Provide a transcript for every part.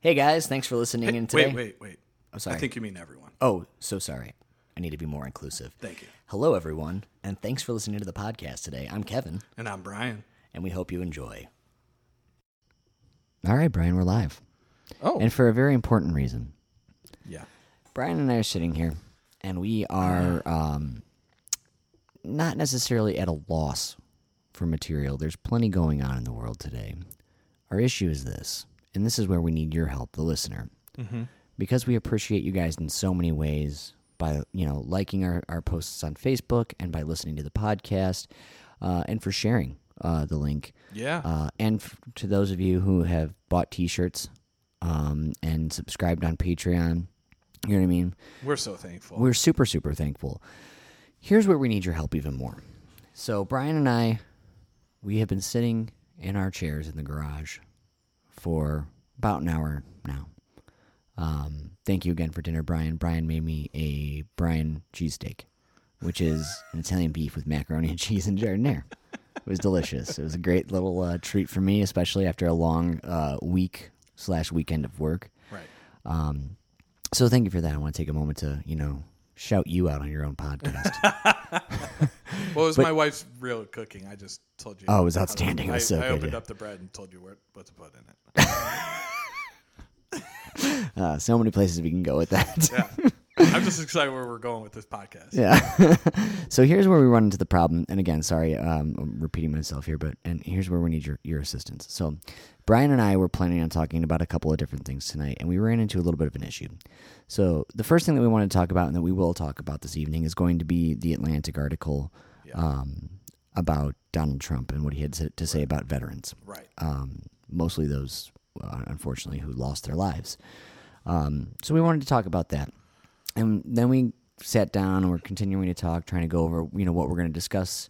Hey guys, thanks for listening in today. Wait, wait, wait. I'm sorry. I think you mean everyone. Oh, so sorry. I need to be more inclusive. Thank you. Hello, everyone, and thanks for listening to the podcast today. I'm Kevin, And I'm Brian. and we hope you enjoy. All right, Brian, we're live. Oh, And for a very important reason. yeah. Brian and I are sitting here, and we are um, not necessarily at a loss for material. There's plenty going on in the world today. Our issue is this, and this is where we need your help, the listener, because we appreciate you guys in so many ways by you know liking our, our posts on Facebook and by listening to the podcast, uh, and for sharing uh, the link. Yeah. Uh, and f- to those of you who have bought T-shirts um, and subscribed on Patreon, you know what I mean. We're so thankful. We're super, super thankful. Here's where we need your help even more. So, Brian and I, we have been sitting in our chairs in the garage for about an hour now. Um, thank you again for dinner, Brian. Brian made me a Brian cheesesteak, which is an Italian beef with macaroni and cheese and giardiniera. It was delicious. It was a great little uh, treat for me, especially after a long uh, week slash weekend of work. right. Um, so thank you for that. I want to take a moment to, you know, shout you out on your own podcast. Well, it was my wife's real cooking. I just told you. Oh, it was outstanding. It I, was so I good, opened yeah. up the bread and told you what, what to put in it. uh, so many places we can go with that. Yeah. I'm just excited where we're going with this podcast. Yeah. so here's where we run into the problem. And again, sorry, um, I'm repeating myself here, but and here's where we need your, your assistance. So Brian and I were planning on talking about a couple of different things tonight, and we ran into a little bit of an issue. So the first thing that we want to talk about, and that we will talk about this evening, is going to be the Atlantic article um, about Donald Trump and what he had to, to say about veterans. Right. um, mostly those, uh, unfortunately, who lost their lives. Um, so we wanted to talk about that, and then we sat down and we're continuing to talk, trying to go over, you know, what we're going to discuss.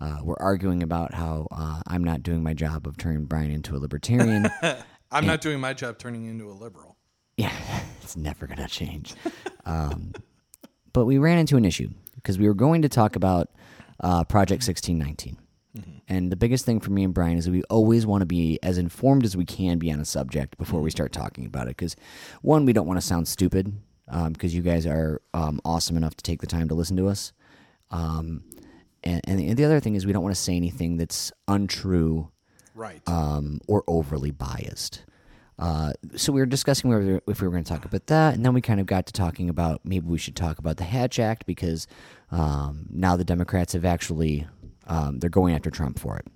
Uh, we're arguing about how uh, I'm not doing my job of turning Brian into a libertarian. I'm not doing my job turning you into a liberal. yeah, it's never going to change. Um, but we ran into an issue because we were going to talk about uh, Project 1619. And the biggest thing for me and Brian is that we always want to be as informed as we can be on a subject before we start talking about it. Because, one, we don't want to sound stupid because you guys are um, awesome enough to take the time to listen to us. Um, and, and the- the other thing is we don't want to say anything that's untrue Right. um, or overly biased. Uh, so we were discussing whether if we were going to talk about that, and then we kind of got to talking about maybe we should talk about the Hatch Act because um, now the Democrats have actually um, they're going after Trump for it,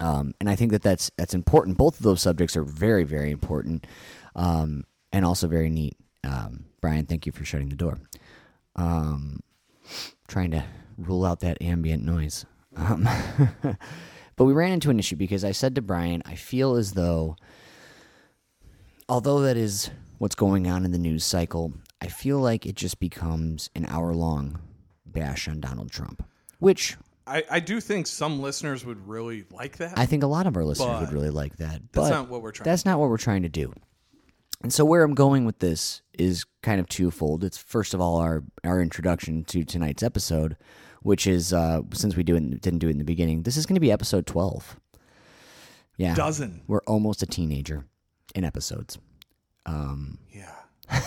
um, and I think that that's that's important. Both of those subjects are very very important um, and also very neat. Um, Brian, thank you for shutting the door. Um, trying to rule out that ambient noise. Um, but we ran into an issue because I said to Brian, I feel as though, although that is what's going on in the news cycle, I feel like it just becomes an hour long bash on Donald Trump, which I, I do think some listeners would really like that. I think a lot of our listeners would really like that. That's but not what we're trying That's not what we're trying to do. And so where I'm going with this is kind of twofold. It's first of all our our introduction to tonight's episode, which is uh, since we do it, didn't do it in the beginning, this is going to be episode 12. Yeah, Dozen. We're almost a teenager in episodes. Um, Yeah.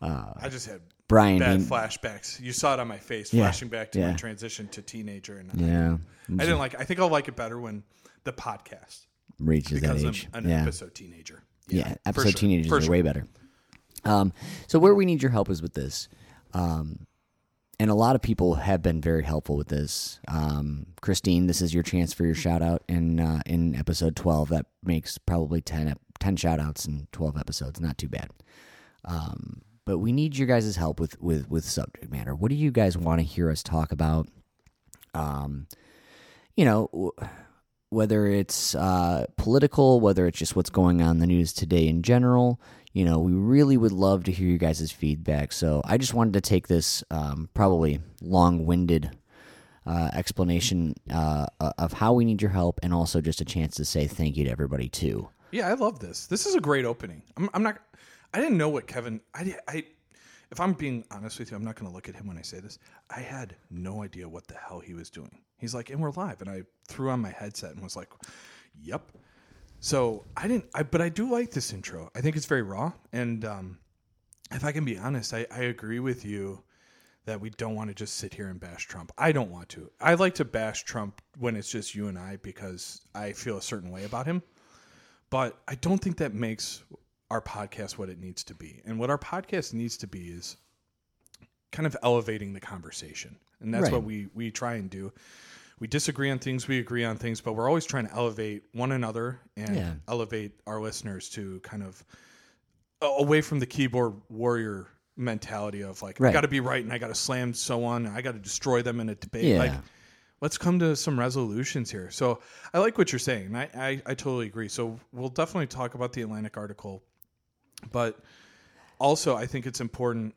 Uh, I just had Brian, bad being- flashbacks. You saw it on my face, Yeah, flashing back to yeah. my transition to teenager, and yeah, I didn't like. I think I'll like it better when the podcast reaches that because I'm age. an yeah. episode teenager. Yeah, for episode sure, teenagers for are sure. way better. Um, so where we need your help is with this, um, and a lot of people have been very helpful with this. Um, Christine, this is your chance for your shout out in uh, in episode twelve. That makes probably 10, ep- 10 shout outs in twelve episodes. Not too bad. Um, but we need your guys' help with with with subject matter. What do you guys want to hear us talk about? Um, you know. Whether it's uh, political, whether it's just what's going on in the news today in general, you know, we really would love to hear you guys' feedback. So I just wanted to take this um, probably long winded uh, explanation uh, of how we need your help and also just a chance to say thank you to everybody, too. Yeah, I love this. This is a great opening. I'm, I'm not. I didn't know what Kevin. I. I. If I'm being honest with you, I'm not going to look at him when I say this. I had no idea what the hell he was doing. He's like, and we're live, and I threw on my headset and was like, "Yep." So I didn't, I, but I do like this intro. I think it's very raw, and um, if I can be honest, I, I agree with you that we don't want to just sit here and bash Trump. I don't want to. I like to bash Trump when it's just you and I because I feel a certain way about him. But I don't think that makes our podcast what it needs to be. And what our podcast needs to be is kind of elevating the conversation. And that's Right. what we we try and do. We disagree on things, we agree on things, but we're always trying to elevate one another and Yeah. elevate our listeners to kind of away from the keyboard warrior mentality of like I got to be right and I got to slam someone, and I got to destroy them in a debate. Yeah. Like let's come to some resolutions here. So I like what you're saying. and I, I, I totally agree. So we'll definitely talk about the Atlantic article, but also I think it's important.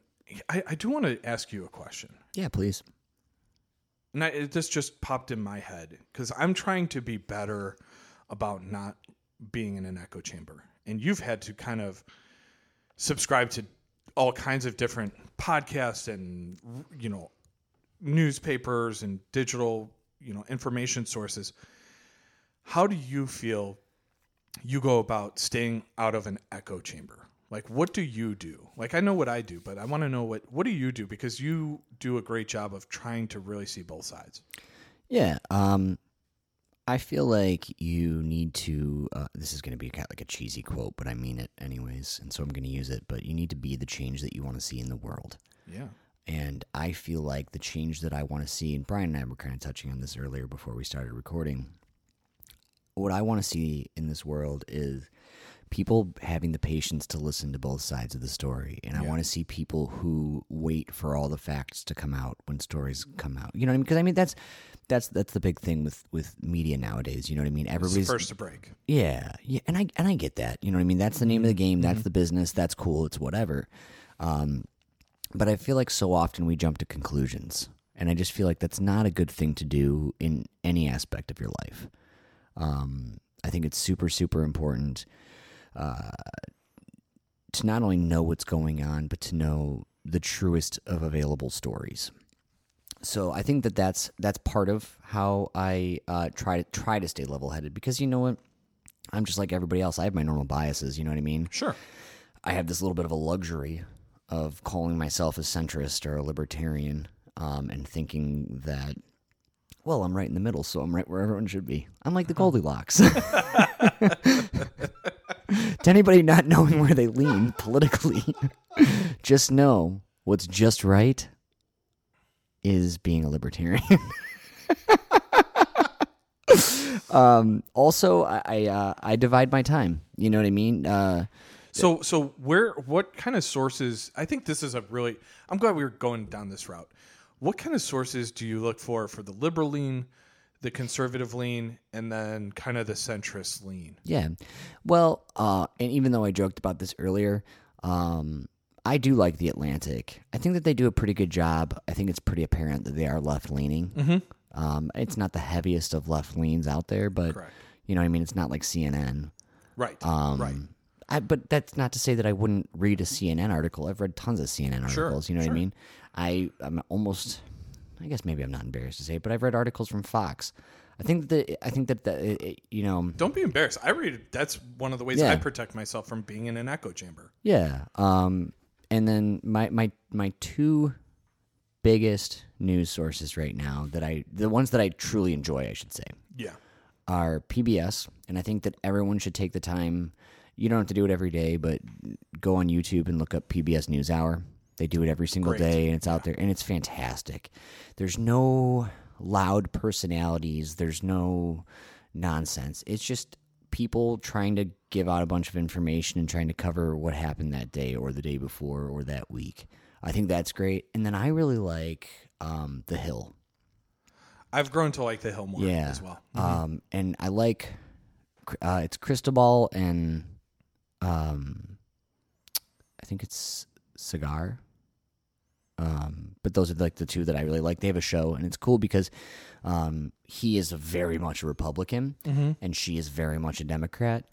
I, I do want to ask you a question. Yeah, please. And I, it, this just popped in my head because I'm trying to be better about not being in an echo chamber. And you've had to kind of subscribe to all kinds of different podcasts and, you know, newspapers and digital, you know, information sources. How do you feel you go about staying out of an echo chamber? Like, what do you do? Like, I know what I do, but I want to know what what do you do because you do a great job of trying to really see both sides. Yeah. Um, I feel like you need to. Uh, this is going to be kind of like a cheesy quote, but I mean it anyways, and so I'm going to use it. But you need to be the change that you want to see in the world. Yeah. And I feel like the change that I want to see, and Brian and I were kind of touching on this earlier before we started recording. What I want to see in this world is people having the patience to listen to both sides of the story. And I want to see people who wait for all the facts to come out when stories come out. You know what I mean? Because I mean that's that's that's the big thing with with media nowadays. You know what I mean? Everybody's first to break. yeah, yeah, and I and I get that. You know what I mean? That's the name of the game. That's the business. That's cool. It's whatever. Um, but I feel like so often we jump to conclusions, and I just feel like that's not a good thing to do in any aspect of your life. Um, I think it's super super important uh, to not only know what's going on, but to know the truest of available stories. So I think that that's that's part of how I uh, try to try to stay level headed because you know what, I'm just like everybody else. I have my normal biases. You know what I mean? Sure. I have this little bit of a luxury of calling myself a centrist or a libertarian, um, and thinking that, well, I'm right in the middle, so I'm right where everyone should be. I'm like the Goldilocks. to anybody not knowing where they lean politically, just know what's just right is being a libertarian. um, also, I I, uh, I divide my time. You know what I mean? Uh, So so where what kind of sources I think this is a really I'm glad we were going down this route. What kind of sources do you look for for the liberal lean, the conservative lean, and then kind of the centrist lean? Yeah. Well, uh, and even though I joked about this earlier, um, I do like the Atlantic. I think that they do a pretty good job. I think it's pretty apparent that they are left leaning. Mm-hmm. Um, it's not the heaviest of left leans out there, but Correct. you know, what I mean, it's not like CNN. Right. Um, right. I, but that's not to say that I wouldn't read a CNN article. I've read tons of CNN Sure, articles. You know sure. what I mean? I I'm almost. I guess maybe I'm not embarrassed to say it, but I've read articles from Fox. I think that I think that the, you know Don't be embarrassed. I read that's one of the ways Yeah. I protect myself from being in an echo chamber. Yeah. Um, and then my my my two biggest news sources right now that I the ones that I truly enjoy, I should say, Yeah. are PBS, and I think that everyone should take the time. You don't have to do it every day, but go on YouTube and look up PBS NewsHour. They do it every single Great. day, and it's out there, and it's fantastic. There's no loud personalities. There's no nonsense. It's just people trying to give out a bunch of information and trying to cover what happened that day or the day before or that week. I think that's great. And then I really like um, The Hill. I've grown to like the hill more Yeah. as well. Um, and I like uh, it's Krystal Ball and um, I think it's Saagar. Um, but those are like the two that I really like. They have a show, and it's cool because um, he is very much a Republican, and she is very much a Democrat.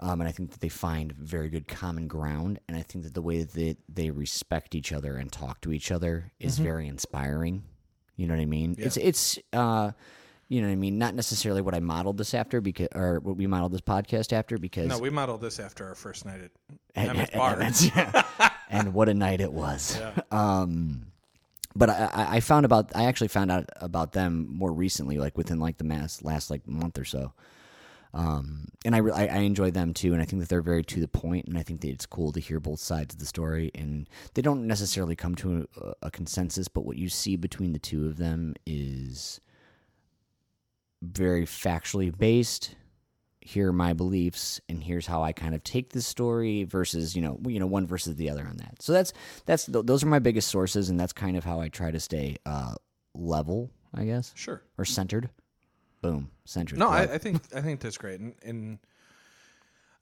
Um, and I think that they find very good common ground, and I think that the way that they, they respect each other and talk to each other is very inspiring. You know what I mean? It's it's uh, You know what I mean? Not necessarily what I modeled this after because, or what we modeled this podcast after because. No, we modeled this after our first night at and- Bar. and- yeah. And what a night it was. Um, but I, I found about I actually found out about them more recently, like within like the mass last like month or so. Um, and I, I I enjoy them too, and I think that they're very to the point, and I think that it's cool to hear both sides of the story, and they don't necessarily come to a, a consensus, but what you see between the two of them is very factually based. Here are my beliefs, and here's how I kind of take this story versus you know you know one versus the other on that. So that's that's th- those are my biggest sources, and that's kind of how I try to stay uh, level, I guess, Sure. or centered. Boom, centered. No, I, I think I think that's great, and, and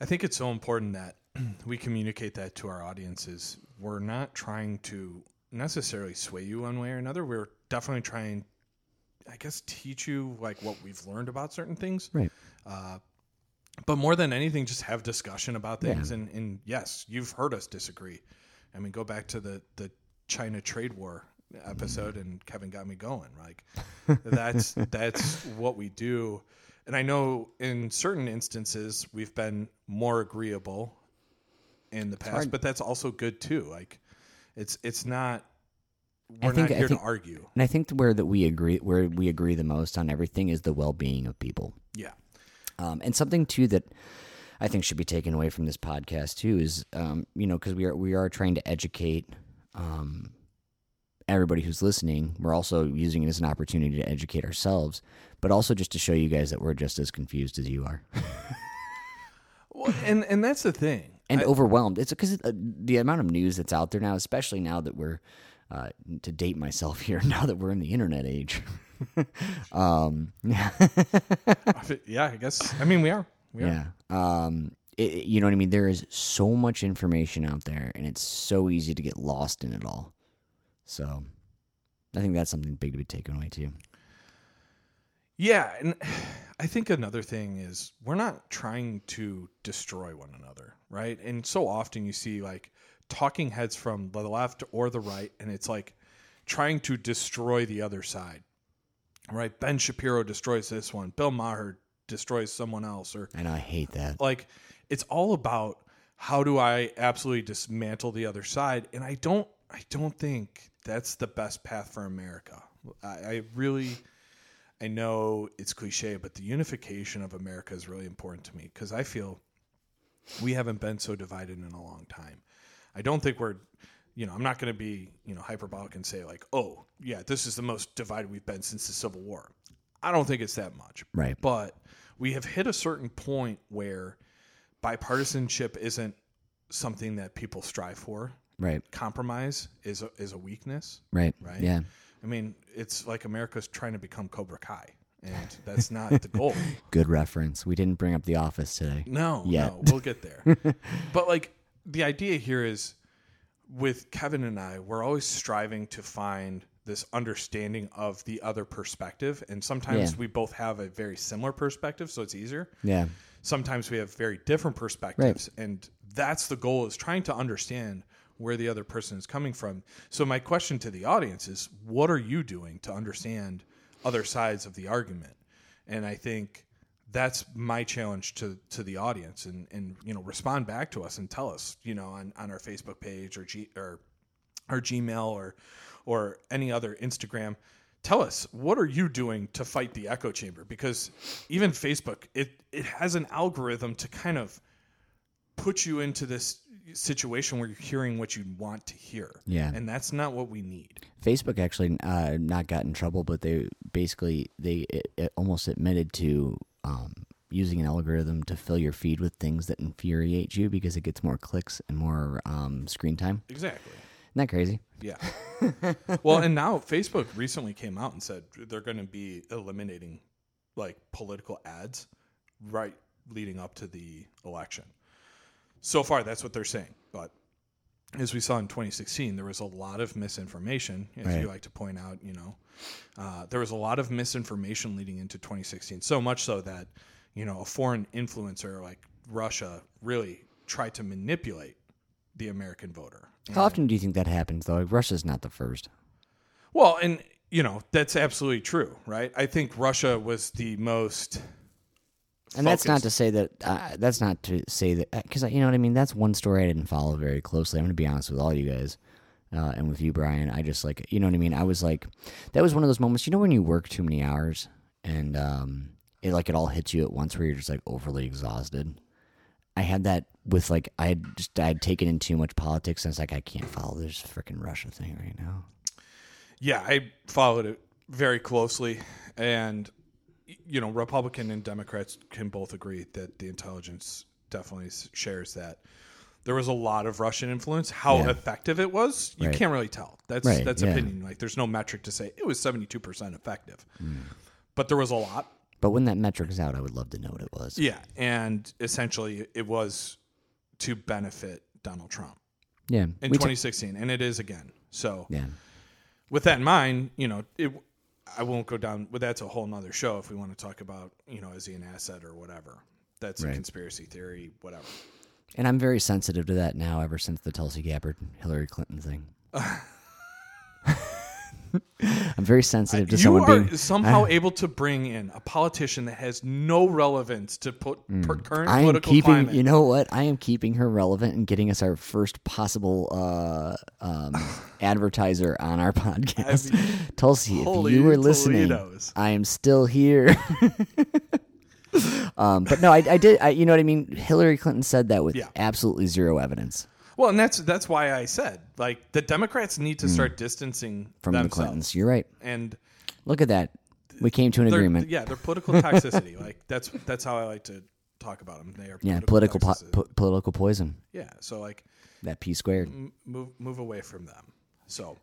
I think it's so important that we communicate that to our audiences. We're not trying to necessarily sway you one way or another. We're definitely trying, I guess, teach you like what we've learned about certain things. right. Uh, but more than anything, just have discussion about things. Yeah. And, and yes, you've heard us disagree. I mean, go back to the the China trade war episode, and Kevin got me going. Like that's that's what we do. And I know in certain instances we've been more agreeable in the past, but that's also good too. Like it's it's not I we're think- not I here think- to argue. And I think where that we agree, where we agree the most on everything, is the well-being of people. Yeah. Um, and something too that I think should be taken away from this podcast too is, um, you know, because we are we are trying to educate um, everybody who's listening. We're also using it as an opportunity to educate ourselves, but also just to show you guys that we're just as confused as you are Well, and and that's the thing. and I- overwhelmed. It's because uh, the amount of news that's out there now, especially now that we're uh, to date myself here, now that we're in the internet age. um, yeah, I guess. I mean, we are. We are. Yeah. Um, it, it- you know what I mean? There is so much information out there, and it's so easy to get lost in it all. So, I think that's something big to be taken away too. Yeah, and I think another thing is we're not trying to destroy one another, right? And so often you see like talking heads from the left or the right, and it's like trying to destroy the other side, right? Ben Shapiro destroys this one, Bill Maher destroys someone else, or And I hate that. like it's all about how do I absolutely dismantle the other side, and I don't, I don't think that's the best path for America. I, I really. I know it's cliche, but the unification of America is really important to me because I feel we haven't been so divided in a long time. I don't think we're, you know, I'm not going to be, you know, hyperbolic and say like, oh, yeah, this is the most divided we've been since the Civil War. I don't think it's that much. Right. But we have hit a certain point where bipartisanship isn't something that people strive for. Right. Compromise is a, is a weakness. Right. Right. Yeah. I mean, it's like America's trying to become Cobra Kai, and that's not the goal. Good reference. We didn't bring up The Office today. No, Yet. no, we'll get there. but like the idea here is with Kevin and I, we're always striving to find this understanding of the other perspective, and sometimes Yeah. we both have a very similar perspective, so it's easier. Yeah. Sometimes we have very different perspectives, and that's the goal: is trying to understand where the other person is coming from. So my question to the audience is, what are you doing to understand other sides of the argument? And I think that's my challenge to to the audience and and you know respond back to us and tell us you know on, on our Facebook page or G or our Gmail or or any other Instagram tell us what are you doing to fight the echo chamber? Because even Facebook it it has an algorithm to kind of put you into this situation where you're hearing what you want to hear Yeah. and that's not what we need Facebook actually uh, not got in trouble, but they basically they it, it almost admitted to um, using an algorithm to fill your feed with things that infuriate you because it gets more clicks and more um, screen time. exactly Isn't that crazy? Yeah. well, and now Facebook recently came out and said they're going to be eliminating like political ads right leading up to the election. So far, that's what they're saying. But as we saw in 2016, there was a lot of misinformation, as Right. you like to point out. You know, uh, there was a lot of misinformation leading into 2016. So much so that you know a foreign influencer like Russia really tried to manipulate the American voter. How often do you think that happens though? Like, Russia's not the first. Well, and you know, that's absolutely true, right? I think Russia was the most. And that's not to say that. Uh, that's not to say that because you know what I mean. That's one story I didn't follow very closely. I'm going to be honest with all you guys, uh, and with you, Brian. I just like you know what I mean. I was like, that was one of those moments. You know when you work too many hours and um, it like it all hits you at once, where you're just like overly exhausted. I had that with like I had just I had taken in too much politics, and it's like I can't follow this freaking Russia thing right now. Yeah, I followed it very closely, and you know, Republican and Democrats can both agree that the intelligence definitely shares that there was a lot of Russian influence. How Yeah. effective it was, you Right. can't really tell. That's Right, that's yeah. opinion. Like, there's no metric to say it was 72 percent effective, Hmm. but there was a lot. But when that metric is out, I would love to know what it was. Yeah, and essentially, it was to benefit Donald Trump Yeah, in we ta- 2016, and it is again. So, yeah. with that in mind, you know, it, I won't go down. Well, that's a whole nother show if we want to talk about, you know, is he an asset or whatever. That's a conspiracy theory, whatever. And I'm very sensitive to that now, ever since the Tulsi Gabbard Hillary Clinton thing. I'm very sensitive to you someone are being. somehow able to bring in a politician that has no relevance to put per current I am political keeping. climate. You know what? I am keeping her relevant and getting us our first possible uh, um, advertiser on our podcast. Tulsi, if holy you were listening, Toledos. I am still here. um, but no, I, I did. I, you know what I mean? Hillary Clinton said that with Yeah. absolutely zero evidence well, and that's that's why I said like the Democrats need to start distancing Hmm. from themselves. the Clintons. You're right. and Look at that. We came to an their- agreement. Yeah, their political toxicity. like that's that's how I like to talk about them. They are Yeah, political po- toxicity. po- political poison. yeah, so like That P squared. m- move move away from them. So All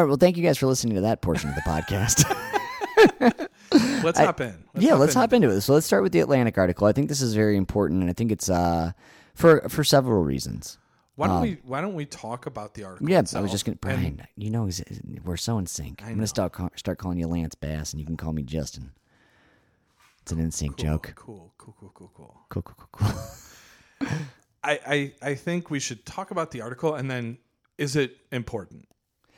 right. Well, thank you guys for listening to that portion of the podcast. let's hop in. yeah, let's hop into it. So let's start with the Atlantic article. I think this is very important, and I think it's uh for for several reasons. Why don't we um, Why don't we talk about the article? Yeah, I was just gonna. And Brian, you know, we're so in sync. I'm gonna start start calling you Lance Bass, and you can call me Justin. It's an NSYNC joke. Cool, cool, cool, cool, cool. Cool, cool, cool, cool. I, I I think we should talk about the article, and then is it important?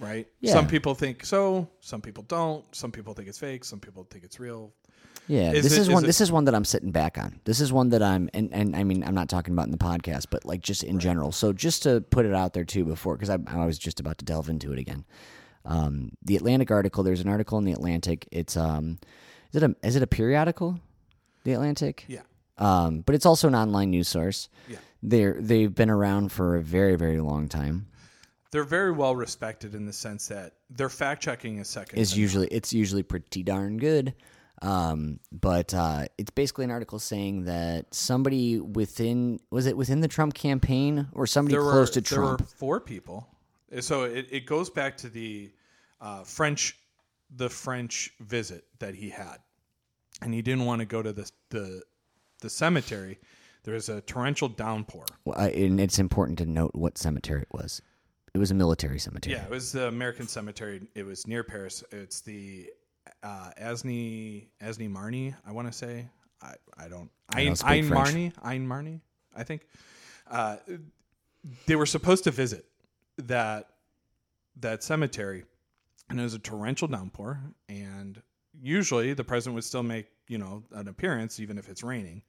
Right. Yeah. Some people think so. Some people don't. Some people think it's fake. Some people think it's real. Yeah, Is this it- is is one. it- This is one that I'm sitting back on. This is one that I'm, and, and I mean, I'm not talking about in the podcast, but like just in general. So just to put it out there too, before because I, I was just about to delve into it again. Um, the Atlantic article. There's an article in the Atlantic. It's um, is it a is it a periodical? The Atlantic. Yeah. Um, but it's also an online news source. Yeah. They're they've been around for a very very long time. They're very well respected in the sense that their fact checking is second. is usually it's usually pretty darn good. Um, but uh, it's basically an article saying that somebody within was it within the Trump campaign or somebody there close were, to There were Trump? four people. So it, it goes back to the uh, French, the French visit that he had, and he didn't want to go to the the, the cemetery. There was a torrential downpour. Well, I- and it's important to note what cemetery it was. It was a military cemetery. Yeah, it was the American cemetery. It was near Paris. It's the uh, Asney Asney Marny. I want to say. I I don't. I Ein, Ein. Marny. Ein Marny. I think. Uh, they were supposed to visit that that cemetery, and it was a torrential downpour. And usually, the president would still make you know an appearance, even if it's raining.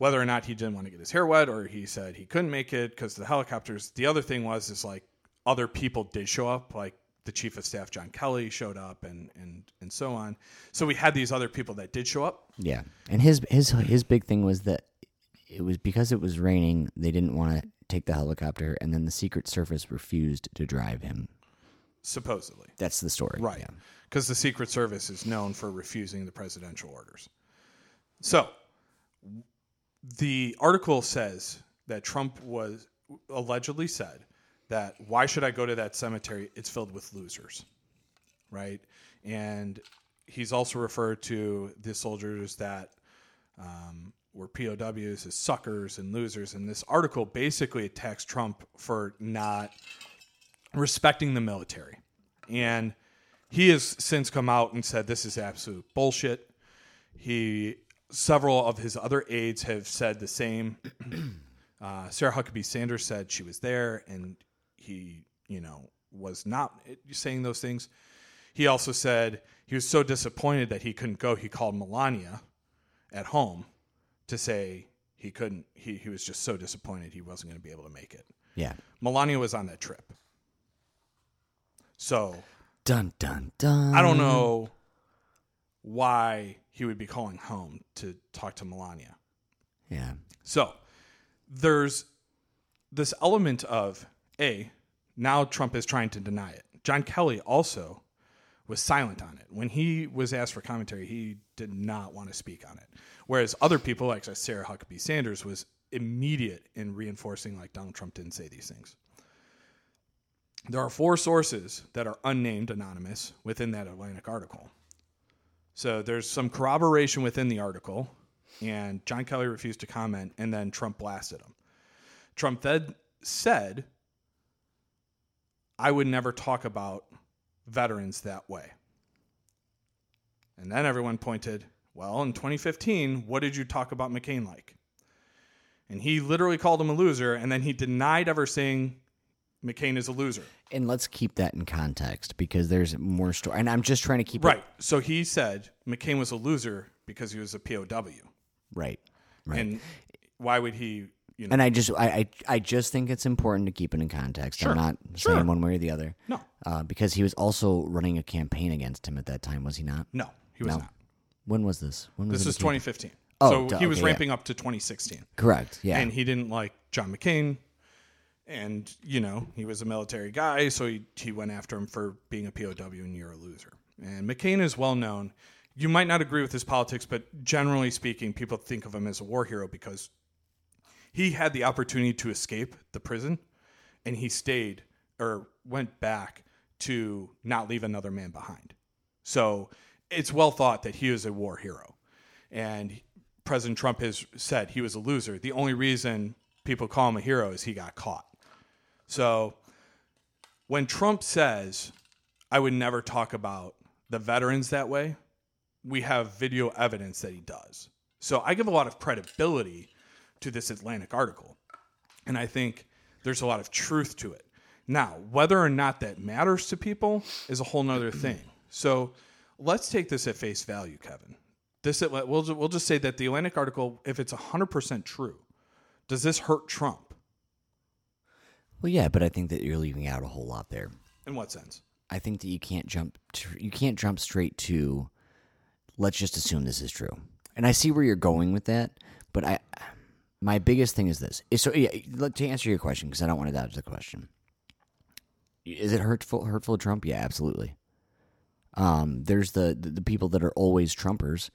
Whether or not he didn't want to get his hair wet, or he said he couldn't make it because the helicopters. The other thing was is like other people did show up, like the chief of staff John Kelly showed up, and and and so on. So we had these other people that did show up. Yeah. And his his his big thing was that it was because it was raining, they didn't want to take the helicopter and then the Secret Service refused to drive him. Supposedly, That's the story. right? Yeah. Because the Secret Service is known for refusing the presidential orders. So the article says that Trump was allegedly said that why should I go to that cemetery? It's filled with losers, right? And he's also referred to the soldiers that um, were POWs as suckers and losers. And this article basically attacks Trump for not respecting the military. And he has since come out and said this is absolute bullshit. He several of his other aides have said the same. uh, Sarah Huckabee Sanders said she was there and he, you know, was not saying those things. he also said he was so disappointed that he couldn't go. He called Melania at home to say he couldn't. He he was just so disappointed he wasn't going to be able to make it. Yeah. Melania was on that trip, so Dun dun dun. I don't know why he would be calling home to talk to Melania. Yeah. So there's this element of A, now Trump is trying to deny it. John Kelly also was silent on it. When he was asked for commentary, he did not want to speak on it. Whereas other people, like Sarah Huckabee Sanders, was immediate in reinforcing like Donald Trump didn't say these things. There are four sources that are unnamed, anonymous, within that Atlantic article. So there's some corroboration within the article, and John Kelly refused to comment, and then Trump blasted him. Trump then said, I would never talk about veterans that way. And then everyone pointed, well, in 2015, what did you talk about McCain like? And he literally called him a loser, and then he denied ever saying McCain is a loser. And let's keep that in context because there's more story. And I'm just trying to keep it Right. So he said McCain was a loser because he was a POW. right. Right. And why would he, you know? And I just I, I I just think it's important to keep it in context. Sure. I'm not Sure. saying one way or the other. no, Uh, because he was also running a campaign against him at that time, was he not? no, he was No. not. When was this? When was This it is became- 2015. Oh, so duh, he was okay, yeah. ramping up to 2016. Correct. Yeah. and he didn't like John McCain. And you know he was a military guy, so he he went after him for being a POW and you're a loser. And McCain is well known. You might not agree with his politics, but generally speaking, people think of him as a war hero because he had the opportunity to escape the prison, and he stayed or went back to not leave another man behind. So it's well thought that he is a war hero. And President Trump has said he was a loser. The only reason people call him a hero is he got caught. So when Trump says, I would never talk about the veterans that way, we have video evidence that he does. So I give a lot of credibility to this Atlantic article. And I think there's a lot of truth to it. Now, whether or not that matters to people is a whole nother thing. So let's take this at face value, Kevin. This we'll we'll just say that the Atlantic article, if it's hundred percent true, does this hurt Trump? Well, yeah, but I think that you're leaving out a whole lot there. In what sense? I think that you can't jump to, you can't jump straight to let's just assume this is true. And I see where you're going with that, but I my biggest thing is this. Is so yeah, to answer your question because I don't want to dodge the question. Is it hurtful hurtful to Trump? Yeah, absolutely. Um, there's the, the the people that are always Trumpers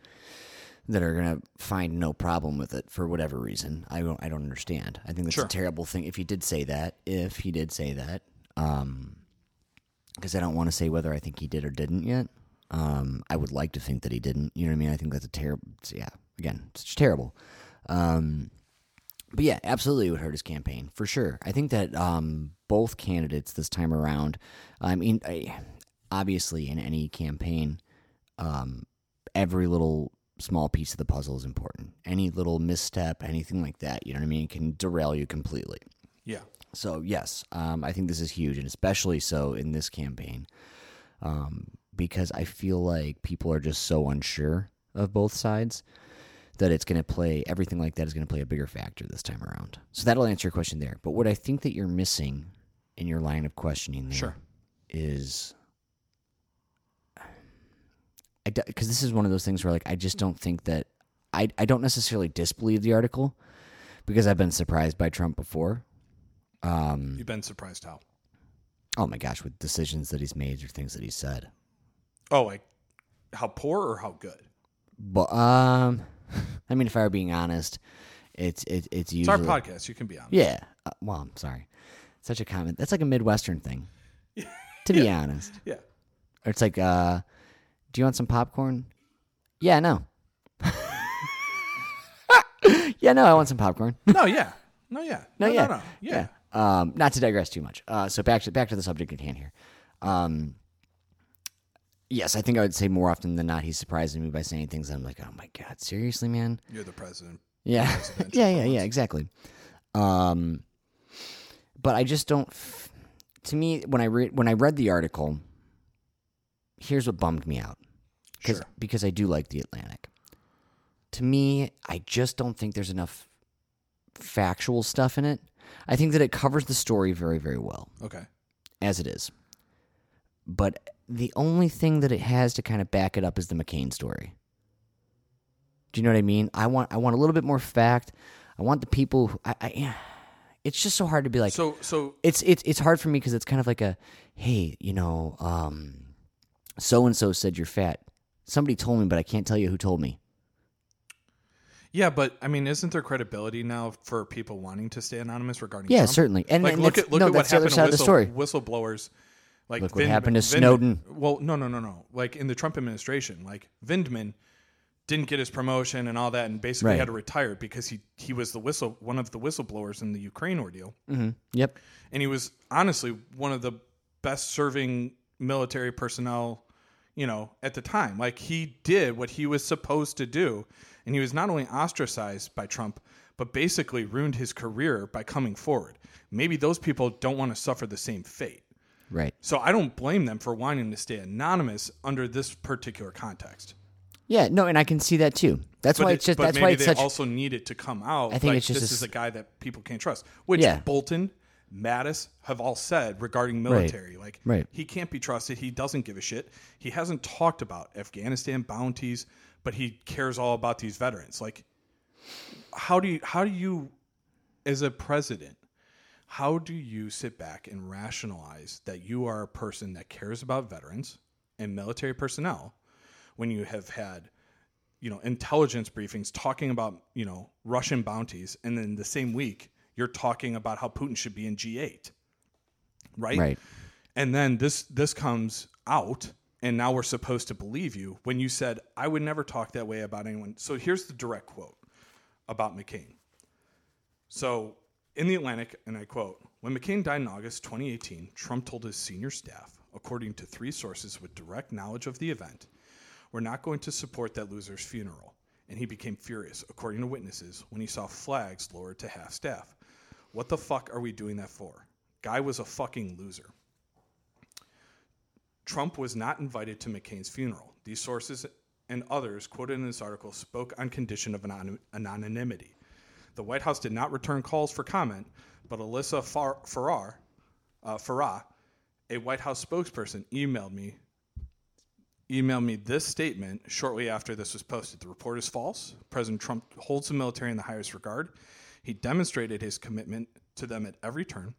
that are gonna find no problem with it for whatever reason. I don't I don't understand. I think that's Sure. a terrible thing. If he did say that, if he did say that, um, because I don't want to say whether I think he did or didn't yet. Um, I would like to think that he didn't. You know what I mean? I think that's a terrible. Yeah, again, it's just terrible. Um, but yeah, absolutely, it would hurt his campaign for sure. I think that um, both candidates this time around. I mean, I, obviously, in any campaign, um, every little small piece of the puzzle is important. Any little misstep, anything like that, you know what I mean, can derail you completely. Yeah. So yes, um, I think this is huge, and especially so in this campaign, um, because I feel like people are just so unsure of both sides that it's going to play everything like that is going to play a bigger factor this time around. So that'll answer your question there. But what I think that you're missing in your line of questioning there Sure. is. Because this is one of those things where, like, I just don't think that I I don't necessarily disbelieve the article because I've been surprised by Trump before. Um, You've been surprised how? oh my gosh, with decisions that he's made or things that he said. Oh, like how poor or how good? But um, I mean, if I were being honest, it's it, it's It's our podcast. You can be honest. yeah. Uh, well, I'm sorry, such a comment. That's like a Midwestern thing, to be honest. Yeah. Or it's like, uh, do you want some popcorn? Yeah, no. yeah, no, I want some popcorn. No, yeah. No, yeah. No, No, yeah, no, no. Yeah. Um, not to digress too much. Uh, so back to back to the subject at hand here. Um, yes, I think I would say more often than not he's surprising me by saying things that I'm like, oh my god, seriously, man. You're the president. Yeah, yeah, yeah, yeah, exactly. Um, but I just don't. f- To me, when I read when I read the article, here's what bummed me out. Cause, Sure. Because I do like the Atlantic. To me, I just don't think there's enough factual stuff in it. I think that it covers the story very, very well, Okay. as it is. But the only thing that it has to kind of back it up is the McCain story. Do you know what I mean? I want I want a little bit more fact. I want the people. Who, I, I it's just so hard to be like so so it's it's it's hard for me because it's kind of like a hey you know um so and so said you're fat somebody told me but i can't tell you who told me yeah, but I mean, isn't there credibility now for people wanting to stay anonymous regarding? yeah Trump? certainly and, like and look at look no, at what that's the other happened to of the whistle, story whistleblowers. Like Look what happened to Snowden. Well, no, no, no, no. Like in the Trump administration, like Vindman didn't get his promotion and all that, and basically Right. had to retire because he he was the whistle one of the whistleblowers in the Ukraine ordeal, hmm yep and he was honestly one of the best serving military personnel, you know, at the time. Like he did what he was supposed to do, and he was not only ostracized by Trump, but basically ruined his career by coming forward. Maybe those people don't want to suffer the same fate. right So I don't blame them for wanting to stay anonymous under this particular context. yeah no and i can see that too that's But why it- it's just but that's maybe why it's they such also need it to come out. I think like, it's just this a is a guy that people can't trust, which Yeah. Bolton, Mattis have all said regarding military. Like Right. he can't be trusted. He doesn't give a shit. He hasn't talked about Afghanistan bounties, but he cares all about these veterans. Like how do you how do you as a president how do you sit back and rationalize that you are a person that cares about veterans and military personnel when you have had you know intelligence briefings talking about you know Russian bounties and then the same week you're talking about how Putin should be in G8 right right and then this this comes out and now we're supposed to believe you when you said I would never talk that way about anyone so here's the direct quote about McCain so, in the Atlantic, and I quote When McCain died in August 2018, Trump told his senior staff, according to three sources with direct knowledge of the event, we're not going to support that loser's funeral. And he became furious, according to witnesses, when he saw flags lowered to half staff. What the fuck are we doing that for? Guy was a fucking loser. Trump was not invited to McCain's funeral. These sources and others quoted in this article spoke on condition of anon- anonymity. The White House did not return calls for comment, but Alyssa Far- Farrar, uh, Farah, a White House spokesperson, emailed me emailed me this statement shortly after this was posted. The report is false. President Trump holds the military in the highest regard. He demonstrated his commitment to them at every turn,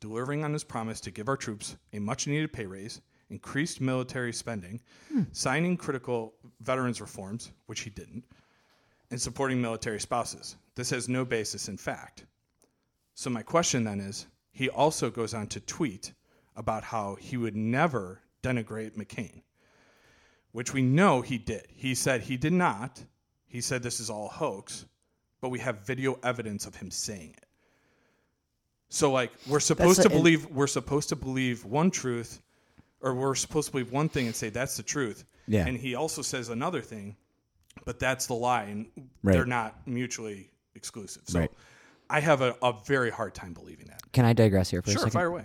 delivering on his promise to give our troops a much needed pay raise, increased military spending, hmm. signing critical veterans reforms, which he didn't, and supporting military spouses. This has no basis in fact. So, my question then is he also goes on to tweet about how he would never denigrate McCain, which we know he did. He said he did not. He said this is all hoax, but we have video evidence of him saying it. So, like, we're supposed to believe we're supposed to believe one truth, or we're supposed to believe one thing and say that's the truth. Yeah. And he also says another thing, but that's the lie, and Right. they're not mutually exclusive. So, Right. I have a, a very hard time believing that. can i digress here for a second? Sure, fire away.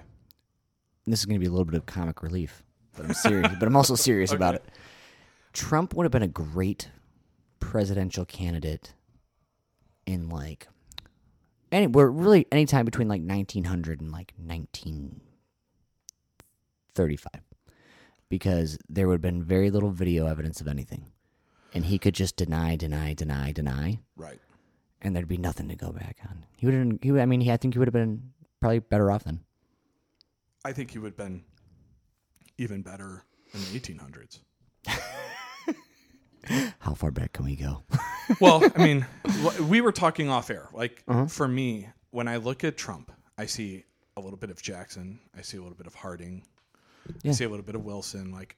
this is going to be a little bit of comic relief but i'm serious but i'm also serious about it trump would have been a great presidential candidate in like any we're really anytime between like 1900 and like 1935 because there would have been very little video evidence of anything and he could just deny deny deny deny Right. and there'd be nothing to go back on he would have he would, i mean he, i think he would have been probably better off then I think he would have been even better in the 1800s. how far back can we go well, I mean, we were talking off air. Like Uh-huh. for me, when I look at Trump, I see a little bit of Jackson. I see a little bit of Harding. Yeah. I see a little bit of Wilson. Like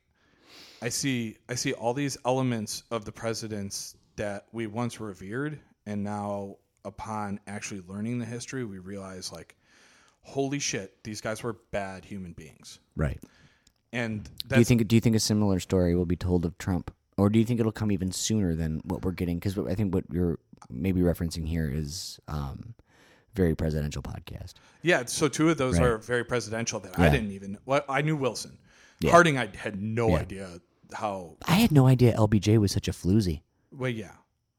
I see, I see all these elements of the presidents that we once revered, and now upon actually learning the history, we realize like, holy shit, these guys were bad human beings. right And Do you think? Do you think a similar story will be told of Trump, or do you think it'll come even sooner than what we're getting? Because I think what you're maybe referencing here is um, very presidential podcast. Yeah, so two of those Right. are very presidential that I didn't even. Well, I knew Wilson. Yeah. Harding, I had no Yeah. idea how. I had no idea LBJ was such a floozy. Well, yeah,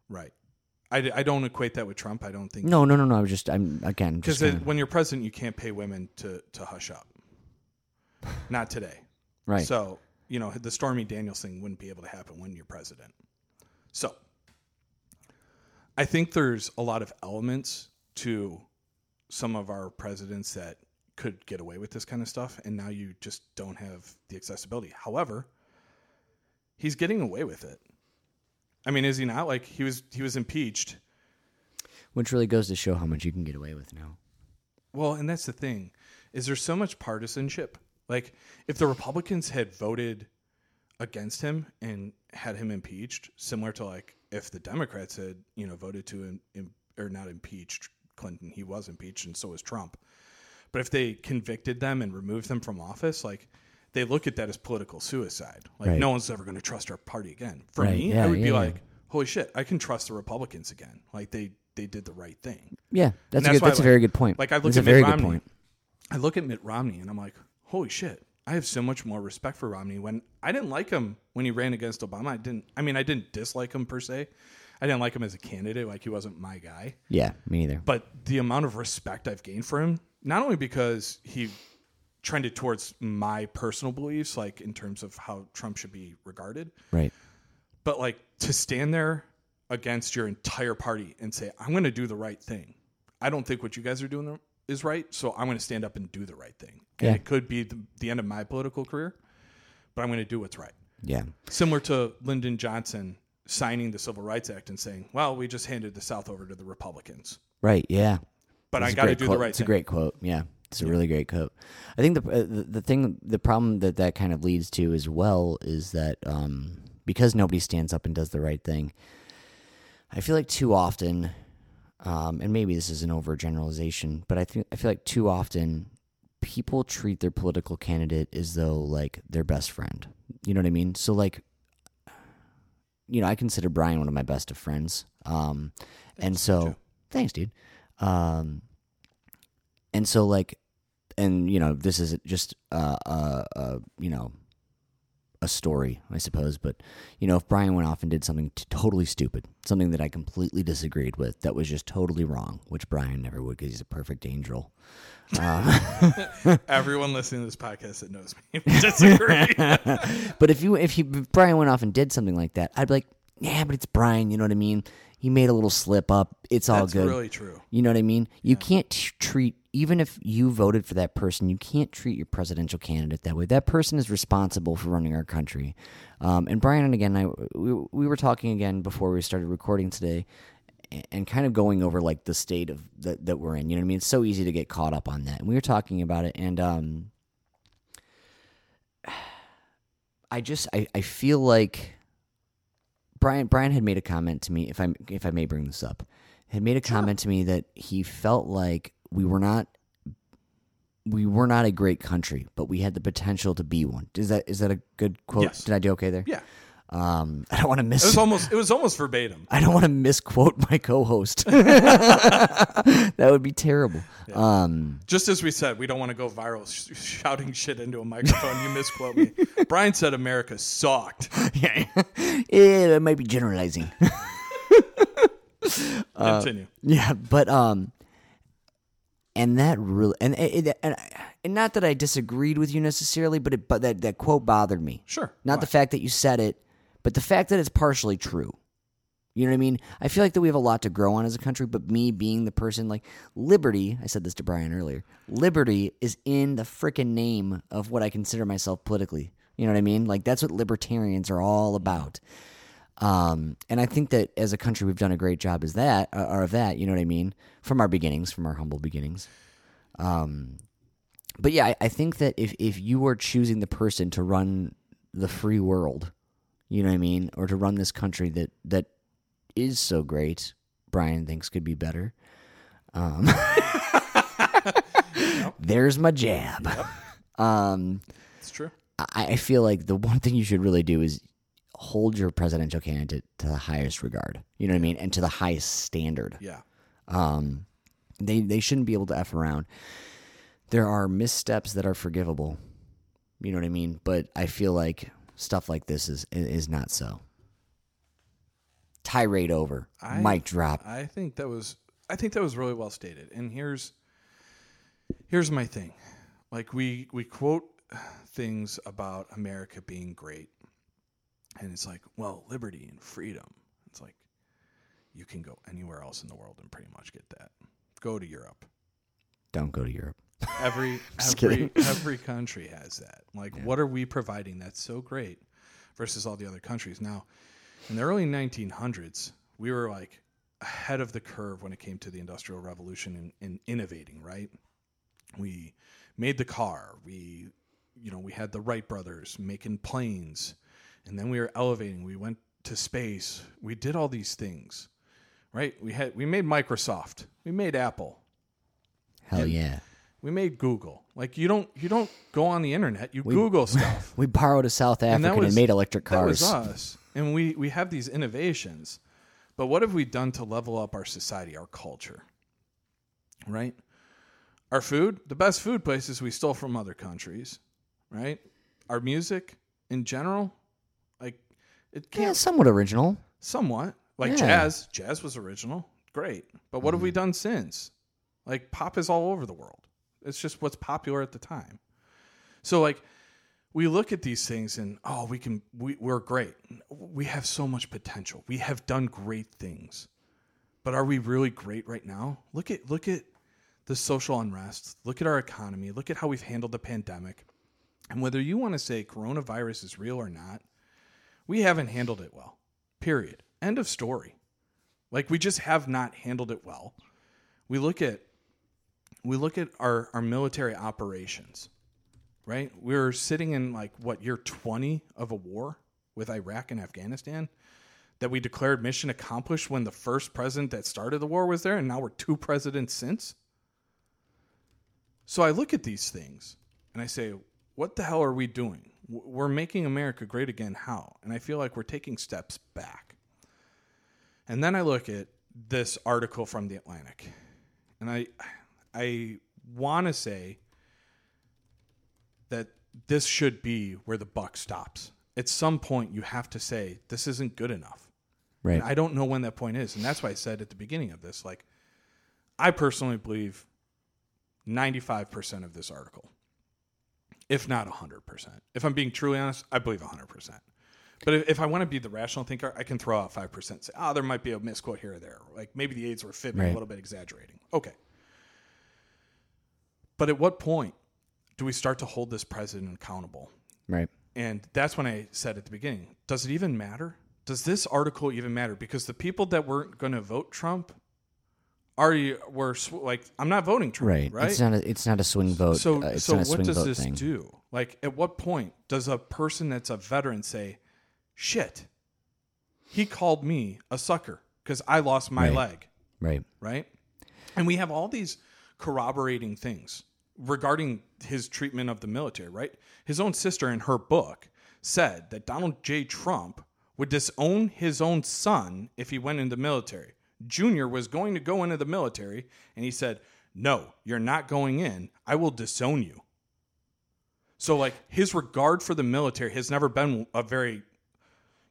right. I, I don't equate that with Trump. I don't think No, no, no, no. I was just I'm again because kinda- when you're president, you can't pay women to to hush up. Not today. right. So you know the Stormy Daniels thing wouldn't be able to happen when you're president. So I think there's a lot of elements to some of our presidents that could get away with this kind of stuff, and now you just don't have the accessibility. However, he's getting away with it. I mean, is he not? Like he was he was impeached. Which really goes to show how much you can get away with now. Well, and that's the thing. Is there so much partisanship? Like if the Republicans had voted against him and had him impeached, similar to like if the Democrats had, you know, voted to im- im- or not impeached Clinton, he was impeached and so was Trump. But if they convicted them and removed them from office, like they look at that as political suicide. Like Right. no one's ever going to trust our party again. For Right, me, yeah, I would be yeah, yeah. like, holy shit, I can trust the Republicans again. Like they they did the right thing. Yeah, that's, And a that's good, that's a very good point. like, I look that's at a very Mitt good Romney. point. I look at Mitt Romney and I'm like, holy shit. I have so much more respect for Romney when I didn't like him when he ran against Obama. I didn't I mean I didn't dislike him per se. I didn't like him as a candidate, like he wasn't my guy. Yeah, me neither. But the amount of respect I've gained for him, not only because he trended towards my personal beliefs, like in terms of how Trump should be regarded, Right. but like to stand there against your entire party and say, I'm going to do the right thing. I don't think what you guys are doing is right, so I'm going to stand up and do the right thing. And Yeah. it could be the, the end of my political career, but I'm going to do what's right. Yeah. Similar to Lyndon Johnson signing the Civil Rights Act and saying, well, we just handed the South over to the Republicans. Right. Yeah. But It's I got to do the right It's thing. a great quote. Yeah, it's a really great quote. I think the, uh, the the thing, the problem that that kind of leads to as well is that um, because nobody stands up and does the right thing, I feel like too often, um, and maybe this is an overgeneralization, but I think I feel like too often people treat their political candidate as though like their best friend. You know what I mean? So like, you know, I consider Brian one of my best of friends. Um, and so, too. thanks, dude. Um, and so like, and you know, this is just uh, uh, uh, you know, a story, I suppose. But you know, if Brian went off and did something t- totally stupid, something that I completely disagreed with, that was just totally wrong, which Brian never would because he's a perfect angel. Uh, Everyone listening to this podcast that knows me disagree. but if you if he if Brian went off and did something like that, I'd be like, yeah, but it's Brian. You know what I mean? He made a little slip up. It's all good. That's good. really true. You know what I mean? You can't t- treat even if you voted for that person, you can't treat your presidential candidate that way. That person is responsible for running our country. Um, and Brian and again, I we, we were talking again before we started recording today, and kind of going over like the state of that that we're in. You know what I mean? It's so easy to get caught up on that. And we were talking about it, and um, I just I, I feel like Brian Brian had made a comment to me if I if I may bring this up had made a comment to me that he felt like we were not we were not a great country but we had the potential to be one is that is that a good quote Yes. did I do okay there Yeah. Um I don't want to It miss was almost it was almost verbatim. I don't want to misquote my co-host that would be terrible um Just as we said, we don't want to go viral sh- shouting shit into a microphone. you misquote me. Brian said America sucked. yeah, yeah that might be generalizing Continue. Yeah, but um, and that really and it, and and not that I disagreed with you necessarily, but it but that that quote bothered me. Sure. Not the fact that you said it, but the fact that it's partially true. You know what I mean? I feel like that we have a lot to grow on as a country, but me being the person like liberty, I said this to Brian earlier. Liberty is in the freaking name of what I consider myself politically. You know what I mean? Like that's what libertarians are all about. Um, and I think that as a country, we've done a great job as that, uh, or of that. You know what I mean? From our beginnings, from our humble beginnings. Um, but yeah, I, I think that if if you were choosing the person to run the free world, you know what I mean, or to run this country that that is so great, Brian thinks could be better. Um, there's my jab. Um, It's true. I, I feel like the one thing you should really do is hold your presidential candidate to the highest regard. You know what I mean, and to the highest standard. Yeah. Um, they they shouldn't be able to f around. There are missteps that are forgivable, You know what I mean? But I feel like stuff like this is is not so. Tirade over. I- Mic drop. I think that was I think that was really well stated. And here's here's my thing. Like we we quote things about America being great. And it's like, well, liberty and freedom. It's like you can go anywhere else in the world and pretty much get that. Go to Europe. Don't go to Europe. Every every every country has that. Like, what are we providing that's so great versus all the other countries? Now, in the early 1900s, we were like ahead of the curve when it came to the Industrial Revolution and, and innovating. Right? We made the car. We, you know, we had the Wright brothers making planes, and then we were elevating. We went to space. We did all these things. Right? We had we made Microsoft. We made Apple Hell yeah. We made Google. Like you don't you don't go on the internet, you Google stuff. We borrowed a South African and, was- made electric cars. that was us. And we we have these innovations. But what have we done to level up our society, our culture? Right? Our food, the best food places we stole from other countries, right? Our music in general, like it Yeah, can't somewhat original. somewhat. Like Yeah. jazz, jazz was original. Great. But what have Mm-hmm. we done since? Like pop is all over the world. It's just what's popular at the time. So like we look at these things and oh, we can we, we're great. We have so much potential. We have done great things. But are we really great right now? Look at look at the social unrest. Look at our economy. Look at how we've handled the pandemic. And whether you want to say coronavirus is real or not, we haven't handled it well. Period. End of story. Like we just have not handled it well. We look at we look at our, our military operations, right? We're sitting in like what year 20 of a war with Iraq and Afghanistan that we declared mission accomplished when the first president that started the war was there and now we're two presidents since. So I look at these things and I say, what the hell are we doing? We're making America great again. How? And I feel like we're taking steps back. And then I look at this article from the Atlantic, and I, I want to say that this should be where the buck stops. At some point, you have to say this isn't good enough. Right. And I don't know when that point is, and that's why I said at the beginning of this, like, I personally believe ninety-five percent of this article, if not hundred percent. If I'm being truly honest, I believe hundred percent. But if, if I want to be the rational thinker, I can throw out five percent. Say, ah, there might be a misquote here or there. Like maybe the aides were fibbing a little bit, exaggerating. Okay. But at what point do we start to hold this president accountable? right. And that's when I said at the beginning, does it even matter? Does this article even matter? Because the people that weren't going to vote Trump are were sw- like, I'm not voting Trump, Right. right? It's not a it's not a swing vote. so, uh, so what does this thing. do? Like, at what point does a person that's a veteran say, "Shit, he called me a sucker because I lost my Right. leg"? Right. right? And we have all these corroborating things regarding his treatment of the military, right? His own sister in her book said that Donald J. Trump would disown his own son if he went into the military. Junior was going to go into the military, and he said, No, you're not going in. I will disown you. So, like, his regard for the military has never been a very,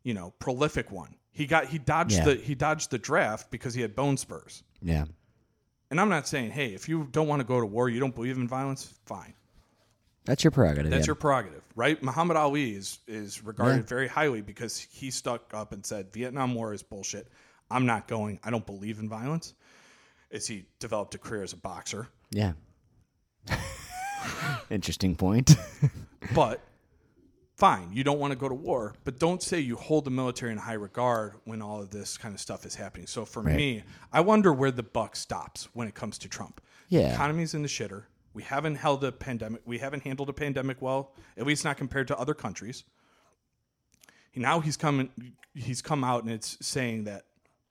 you know, prolific one. He got he dodged Yeah. the he dodged the draft because he had bone spurs. Yeah. And I'm not saying, hey, if you don't want to go to war, you don't believe in violence, fine. That's your prerogative. That's yeah. your prerogative, right? Muhammad Ali is is regarded Yeah. very highly because he stuck up and said Vietnam War is bullshit. I'm not going. I don't believe in violence. As he developed a career as a boxer, Yeah. Interesting point. but fine, you don't want to go to war, but don't say you hold the military in high regard when all of this kind of stuff is happening. So for Right. me, I wonder where the buck stops when it comes to Trump. Yeah. economy's in the shitter. We haven't held a pandemic. We haven't handled a pandemic well, at least not compared to other countries. Now he's coming. He's come out and it's saying that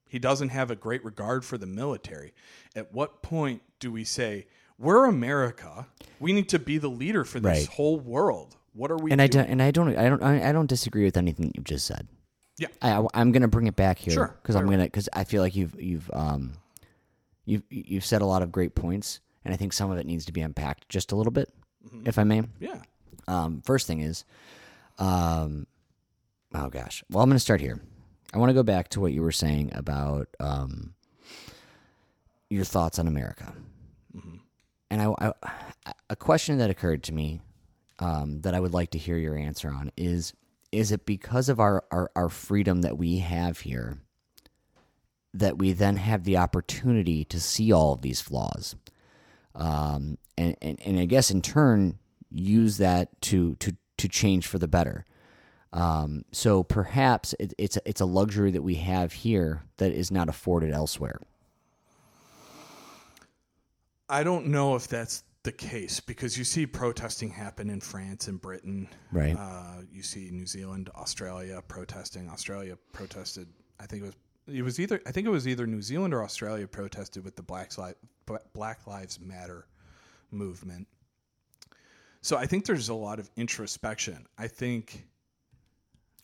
he doesn't have a great regard for the military. At what point do we say we're America? We need to be the leader for this Right. whole world. What are we? and I don't and I don't I don't I don't disagree with anything you've just said. Yeah. I, I'm going to bring it back here Sure. because I'm going to because I feel like you've you've um you've you've said a lot of great points and I think some of it needs to be unpacked just a little bit, Mm-hmm. if I may. Yeah. Um, first thing is, um, oh gosh. Well, I'm going to start here. I want to go back to what you were saying about um, your thoughts on America. And I, I, a question that occurred to me um, that I would like to hear your answer on is: Is it because of our, our, our freedom that we have here that we then have the opportunity to see all of these flaws? um, and, and and I guess in turn use that to to to change for the better. Um, so perhaps it, it's a, it's a luxury that we have here that is not afforded elsewhere. I don't know if that's the case because you see protesting happen in France and Britain. Right. Uh, you see New Zealand, Australia protesting. Australia protested. I think it was it was either I think it was either New Zealand or Australia protested with the Black Lives Black Lives Matter movement. So I think there's a lot of introspection. I think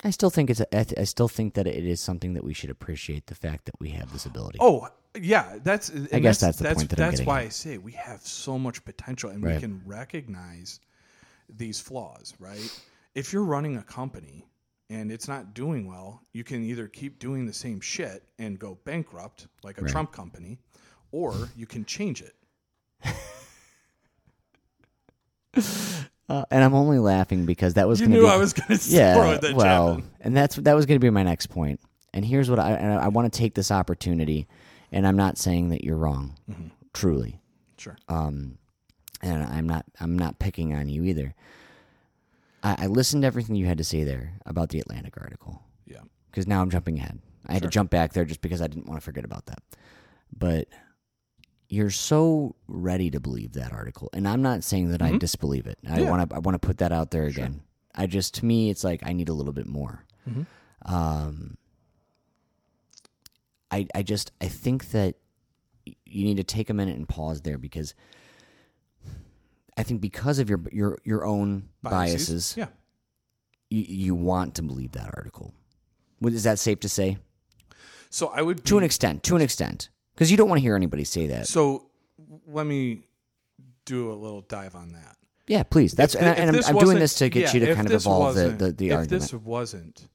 I still think it's a, I, th- I still think that it is something that we should appreciate the fact that we have this ability. Oh yeah, that's. I guess that's the that's, point that I'm that's why at. I say we have so much potential, and Right. we can recognize these flaws. Right? If you're running a company and it's not doing well, you can either keep doing the same shit and go bankrupt, like a Right. Trump company, or you can change it. Uh, and I'm only laughing because that was You knew be, I was going to yeah. throw that well, and that's that was going to be my next point. And here's what I and I want to take this opportunity, and I'm not saying that you're wrong, Mm-hmm. truly. Sure. um, and I'm not I'm not picking on you either. I, I listened to everything you had to say there about the Atlantic article yeah. because now I'm jumping ahead. I had Sure. to jump back there just because I didn't want to forget about that. But you're so ready to believe that article, and I'm not saying that I Mhm. disbelieve it. I Yeah. want to I want to put that out there again. Sure. I just to me it's like I need a little bit more. Mhm. Um, I I just I think that you need to take a minute and pause there because I think because of your your your own biases, Yeah. you, you want to believe that article. What- Is that safe to say? So I would To an extent, to an extent, because you don't want to hear anybody say that. So let me do a little dive on that. Yeah, please. That's If and, I, thi- if and I'm, I'm doing this to get yeah, you to kind of evolve the, the, the if argument. this wasn't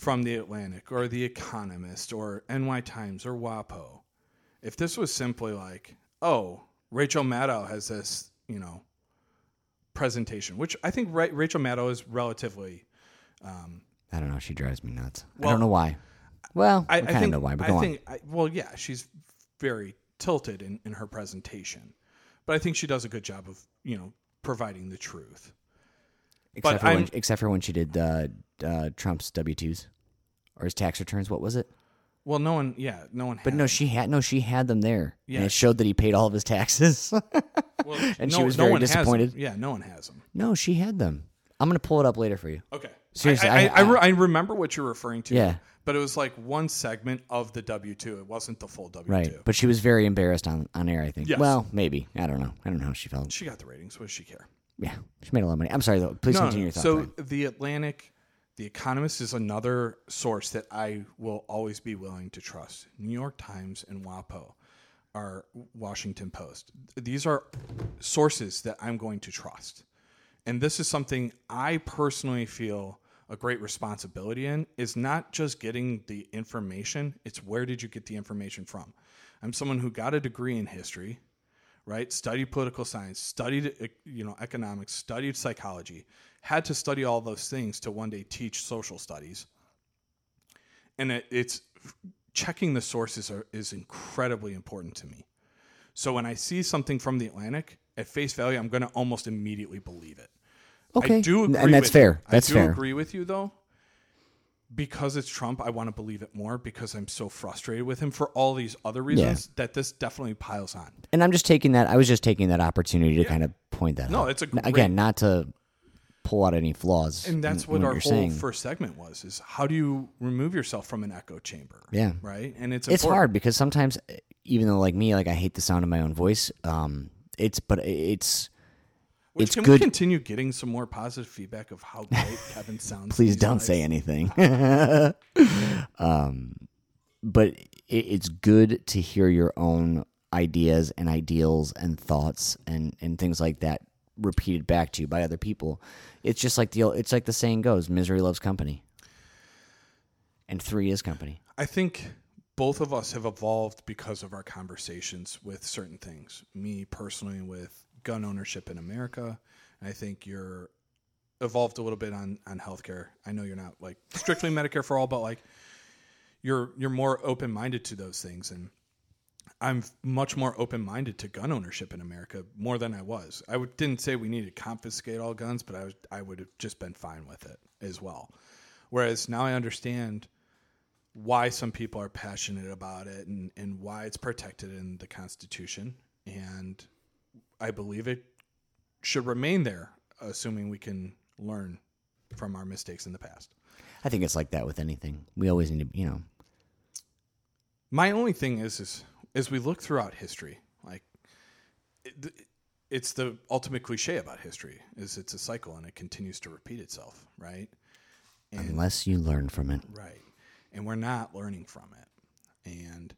from the Atlantic or the Economist or NY Times or WAPO, if this was simply like, oh, Rachel Maddow has this, you know, presentation, which I think Ra- Rachel Maddow is relatively. Um, I don't know. She drives me nuts. I don't know why. Well, I, I, I kind of think know why, but I go on. think I, well, yeah, she's very tilted in, in her presentation, but I think she does a good job of you know providing the truth. Except but for, when, except for when she did uh, uh, Trump's W twos or his tax returns. What was it? Well, no one, yeah, no one. But had no, them. she had no. She had them there, and it showed that he paid all of his taxes. Well, and no, she was no very one disappointed. Yeah, no one has them. no, she had them. I'm gonna pull it up later for you. Okay. Seriously, I, I, I- I, re- I remember what you're referring to. Yeah. But it was like one segment of the W two. It wasn't the full W two. Right, but she was very embarrassed on on air. I think. Yes. Well, maybe I don't know. I don't know how she felt. She got the ratings. What does she care? Yeah, she made a lot of money. I'm sorry though. Please No, continue your thought. So Brian. the Atlantic, the Economist is another source that I will always be willing to trust. New York Times and WAPO are Washington Post. These are sources that I'm going to trust. And this is something I personally feel a great responsibility in is not just getting the information, it's where did you get the information from? I'm someone who got a degree in history, right? Studied political science, studied you know economics, studied psychology, had to study all those things to one day teach social studies. And it, it's checking the sources are, is incredibly important to me. So when I see something from the Atlantic at face value, I'm going to almost immediately believe it. okay, I do and that's fair. That's I do fair. agree with you though. Because it's Trump, I want to believe it more because I'm so frustrated with him for all these other reasons that this definitely piles on. And I'm just taking that. I was just taking that opportunity to kind of point that out. No, out. it's a great- again, not to pull out any flaws. And that's in- what in our whole saying. first segment was: is how do you remove yourself from an echo chamber? Yeah. right. And it's it's important. hard because sometimes even though like me like i hate the sound of my own voice um it's but it's Which, it's can good- we continue getting some more positive feedback of how great Kevin sounds? please don't days? say anything um but it, it's good to hear your own ideas and ideals and thoughts and and things like that repeated back to you by other people. It's just like the it's like the saying goes, misery loves company. And 3 is company. I think both of us have evolved because of our conversations with certain things. Me personally with gun ownership in America. And I think you're evolved a little bit on on healthcare. I know you're not like strictly Medicare for all, but like you're you're more open minded to those things and I'm much more open minded to gun ownership in America more than I was. I didn't say we need to confiscate all guns, but I was I would have just been fine with it as well. Whereas now I understand why some people are passionate about it and, and why it's protected in the Constitution. And I believe it should remain there, assuming we can learn from our mistakes in the past. I think it's like that with anything. We always need to, you know, My only thing is, is as we look throughout history, like it, it's the ultimate cliche about history is it's a cycle and it continues to repeat itself, right? And unless you learn from it. right, and we're not learning from it, and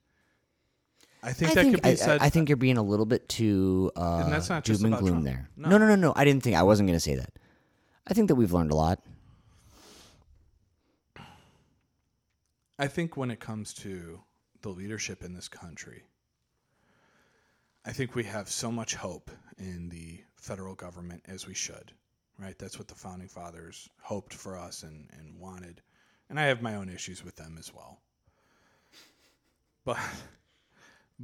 I think I that think, could be I, said. I think you're being a little bit too uh, And that's not doom just and about gloom Trump. there. No. No. no, no, no. I didn't think I wasn't going to say that. I think that we've learned a lot. I think when it comes to the leadership in this country, I think we have so much hope in the federal government as we should, right? That's what the founding fathers hoped for us and, and wanted. And I have my own issues with them as well. But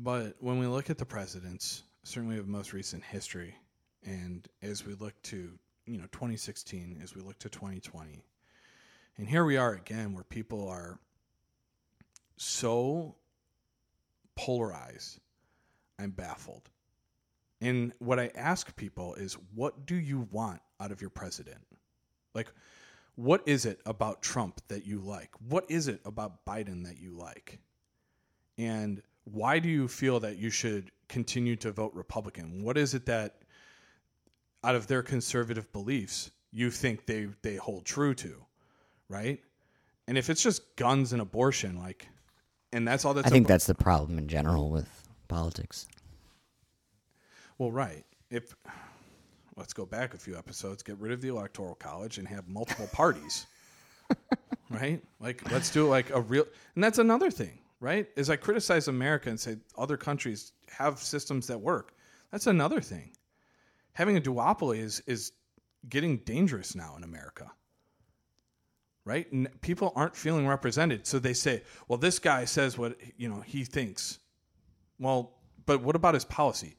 but when we look at the presidents, certainly of most recent history, and as we look to, you know, 2016, as we look to 2020, and here we are again where people are so polarized, I'm baffled. And what I ask people is, what do you want out of your president? Like, what is it about Trump that you like? What is it about Biden that you like? And why do you feel that you should continue to vote Republican? What is it that, out of their conservative beliefs, you think they, they hold true to? Right? And if it's just guns and abortion, like, and that's all that's I think ab- that's the problem in general with politics. Well, right. If let's go back a few episodes, get rid of the electoral college and have multiple parties. right? Like let's do like a real and that's another thing, right? Is I criticize America and say other countries have systems that work. That's another thing. Having a duopoly is is getting dangerous now in America. Right? N- people aren't feeling represented, so they say, "Well, this guy says what, you know, he thinks." Well, but what about his policy?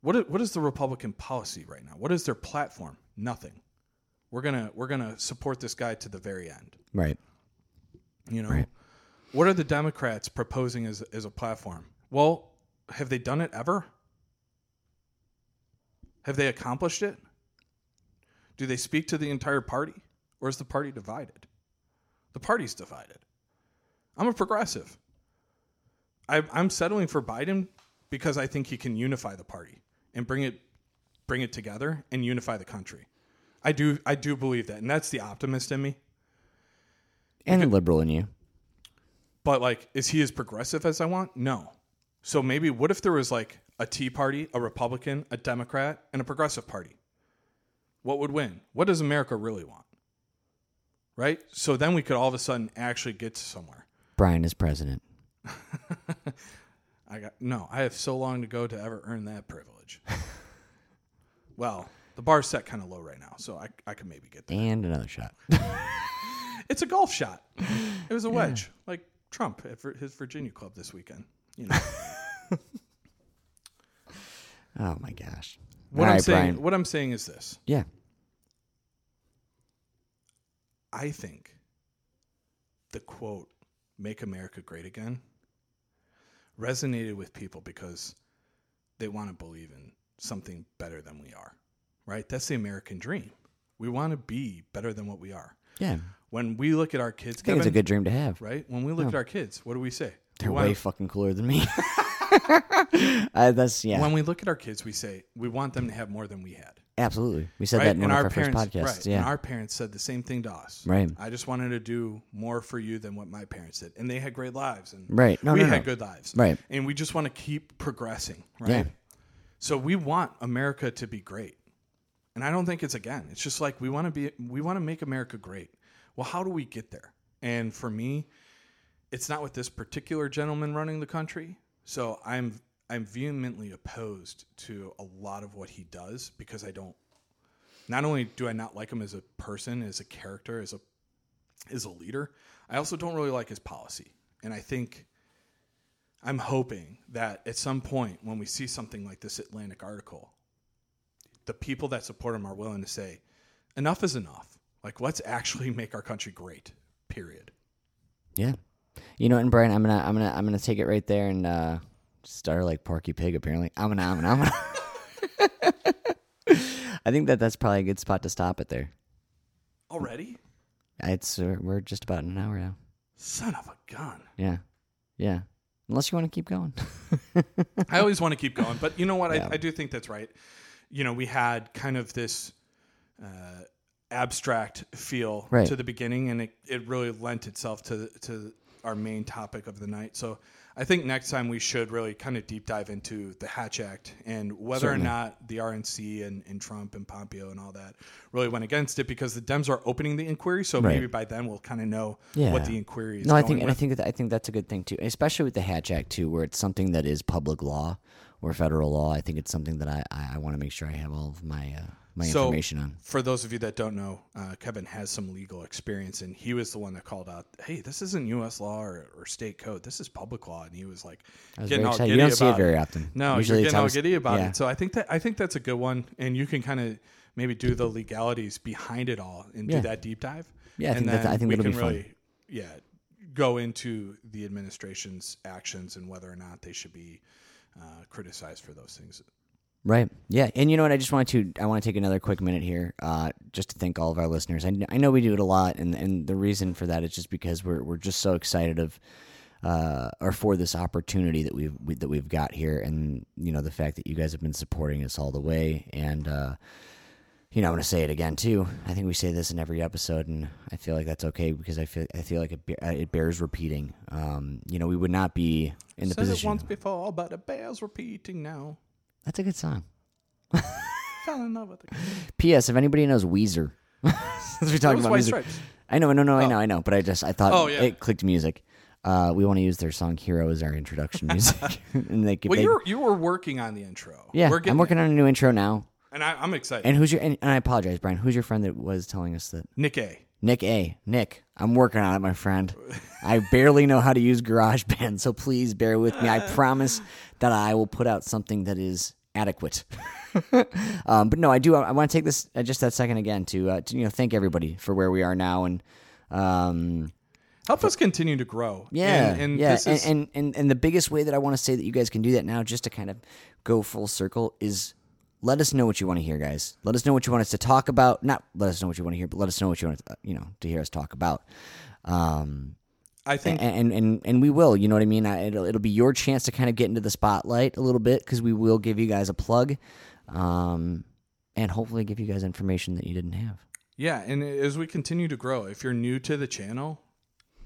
What what is the Republican policy right now? What is their platform? Nothing. We're gonna we're gonna support this guy to the very end. Right. You know, Right. What are the Democrats proposing as as a platform? Well, have they done it ever? Have they accomplished it? Do they speak to the entire party, or is the party divided? The party's divided. I'm a progressive. I, I'm settling for Biden because I think he can unify the party and bring it bring it together and unify the country. I do I do believe that, and that's the optimist in me. And the liberal in you. But like, is he as progressive as I want? No. So maybe what if there was like a Tea Party, a Republican, a Democrat, and a progressive party? What would win? What does America really want? Right? So then we could all of a sudden actually get to somewhere. Brian is president. I got no, I have so long to go to ever earn that privilege. well, the bar's set kind of low right now, so I I can maybe get there. And another shot. It's a golf shot. It was a wedge, like Trump at his Virginia club this weekend. You know. Oh my gosh. What All I'm right, saying, Brian. what I'm saying is this: Yeah. I think the quote "Make America Great Again" resonated with people because they want to believe in something better than we are. Right? That's the American dream. We want to be better than what we are. Yeah. When we look at our kids, I think it's a good dream to have. right? When we look at our kids, what do we say? They're way fucking cooler than me. uh, that's yeah. When we look at our kids, we say we want them to have more than we had. Absolutely. We said that in one of our first parents, podcasts. right? Yeah. And our parents said the same thing to us. Right. I just wanted to do more for you than what my parents did, and they had great lives, and Right. No, we no, had no. good lives, Right. And we just want to keep progressing, right? Yeah. So we want America to be great. And I don't think it's again. It's just like we want to be we want to make America great. Well, how do we get there? And for me, it's not with this particular gentleman running the country. So I'm I'm vehemently opposed to a lot of what he does because I don't not only do I not like him as a person, as a character, as a as a leader, I also don't really like his policy. And I think I'm hoping that at some point when we see something like this Atlantic article, the people that support him are willing to say, enough is enough. Like, let's actually make our country great. Period. Yeah. You know, and Brian, I'm gonna I'm gonna I'm gonna take it right there and uh start like Porky Pig. Apparently, I'm gonna I'm gonna. I'm gonna. I think that that's probably a good spot to stop it there. Already? It's uh, we're just about an hour now. Son of a gun. Yeah, yeah. Unless you want to keep going. I always want to keep going, but you know what? Yeah. I, I do think that's right. You know, we had kind of this uh, abstract feel Right. to the beginning, and it, it really lent itself to to our main topic of the night. So I think next time we should really kind of deep dive into the Hatch Act and whether Certainly. or not the RNC and, and Trump and Pompeo and all that really went against it because the Dems are opening the inquiry. So Right. maybe by then we'll kind of know Yeah. what the inquiry is. no, I think and I think that I think that's a good thing too, especially with the Hatch Act too, where it's something that is public law or federal law. I think it's something that I I, I want to make sure I have all of my uh, my So- information on. For those of you that don't know, uh, Kevin has some legal experience, and he was the one that called out, "Hey, this isn't U.S. law or, or state code. This is public law." And he was like, I was getting all excited. giddy You don't see it about very often. No, Usually you're getting all giddy about yeah. it. So I think that I think that's a good one, and you can kind of maybe do the legalities behind it all and Yeah. do that deep dive. Yeah, I and think that- I think we can be fun. really, yeah, go into the administration's actions and whether or not they should be uh, criticized for those things. Right. Yeah. And you know what? I just wanted to I want to take another quick minute here, uh, just to thank all of our listeners. I, I know we do it a lot, and and the reason for that is just because we're we're just so excited of. Uh, or for this opportunity that we've we, that we've got here, and you know the fact that you guys have been supporting us all the way, and uh, you know I'm going to say it again too. I think we say this in every episode, and I feel like that's okay because I feel I feel like it, be- uh, it bears repeating. Um, you know, we would not be in the Said it position. once before, but it bears repeating now. That's a good song. Fell in love with it. P.S. If anybody knows Weezer, since we're talking about White music, Stripes. I know, no, no, I Oh. know, I know, but I just I thought Oh, yeah. it clicked music. Uh, we want to use their song "Hero" as our introduction music, and they, Well, they you you were working on the intro. yeah, we're getting I'm working on a new intro now. And I, I'm excited. And who's your? And, and I apologize, Brian. Who's your friend that was telling us that? Nick A. Nick A. Nick, I'm working on it, my friend. I barely know how to use GarageBand, so please bear with me. I promise that I will put out something that is adequate. um, but no, I do. I, want to take this uh, just that second again to, uh, to you know thank everybody for where we are now and. Um, Help us continue to grow. yeah, and, and yeah, this and, and and and the biggest way that I want to say that you guys can do that now, just to kind of go full circle, is let us know what you want to hear, guys. Let us know what you want us to talk about. Not let us know what you want to hear, but let us know what you want, to, you know, to hear us talk about. Um, I think and and and we will. You know what I mean? I, it'll it'll be your chance to kind of get into the spotlight a little bit because we will give you guys a plug, um, and hopefully give you guys information that you didn't have. yeah, and as we continue to grow, if you're new to the channel,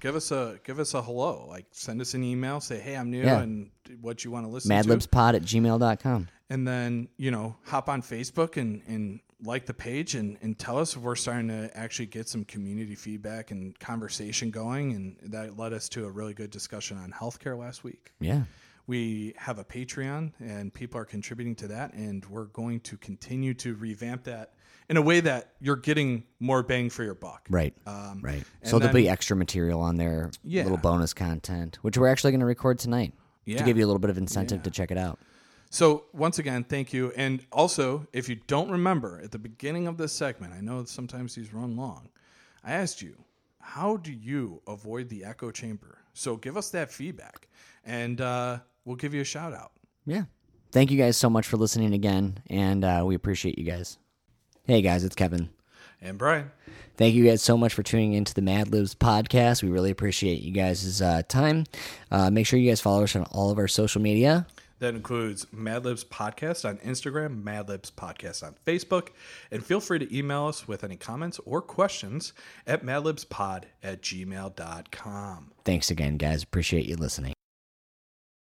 give us a give us a hello. Like send us an email, say, "Hey, I'm new Yeah. and what you want to listen to." Madlibspod at gmail.com. and then you know hop on facebook and, and like the page and, and tell us if we're starting to actually get some community feedback and conversation going and that led us to a really good discussion on healthcare last week Yeah. we have a patreon and people are contributing to that and we're going to continue to revamp that in a way that you're getting more bang for your buck Right. um, Right. So there'll be extra material on there, Yeah. little bonus content, which we're actually going to record tonight to give you a little bit of incentive Yeah. to check it out. So once again, thank you. And also, if you don't remember at the beginning of this segment, I know sometimes these run long. I asked you, how do you avoid the echo chamber? So give us that feedback, and uh, we'll give you a shout out. Yeah. Thank you guys so much for listening again, and uh, we appreciate you guys. Hey guys, it's Kevin. And Brian, Thank you guys so much for tuning into the Mad Libs podcast. We really appreciate you guys' uh, time. Uh, make sure you guys follow us on all of our social media. that includes Madlibs Podcast on Instagram, Madlibs Podcast on Facebook, and feel free to email us with any comments or questions at madlibspod at gmail.com. Thanks again, guys. Appreciate you listening.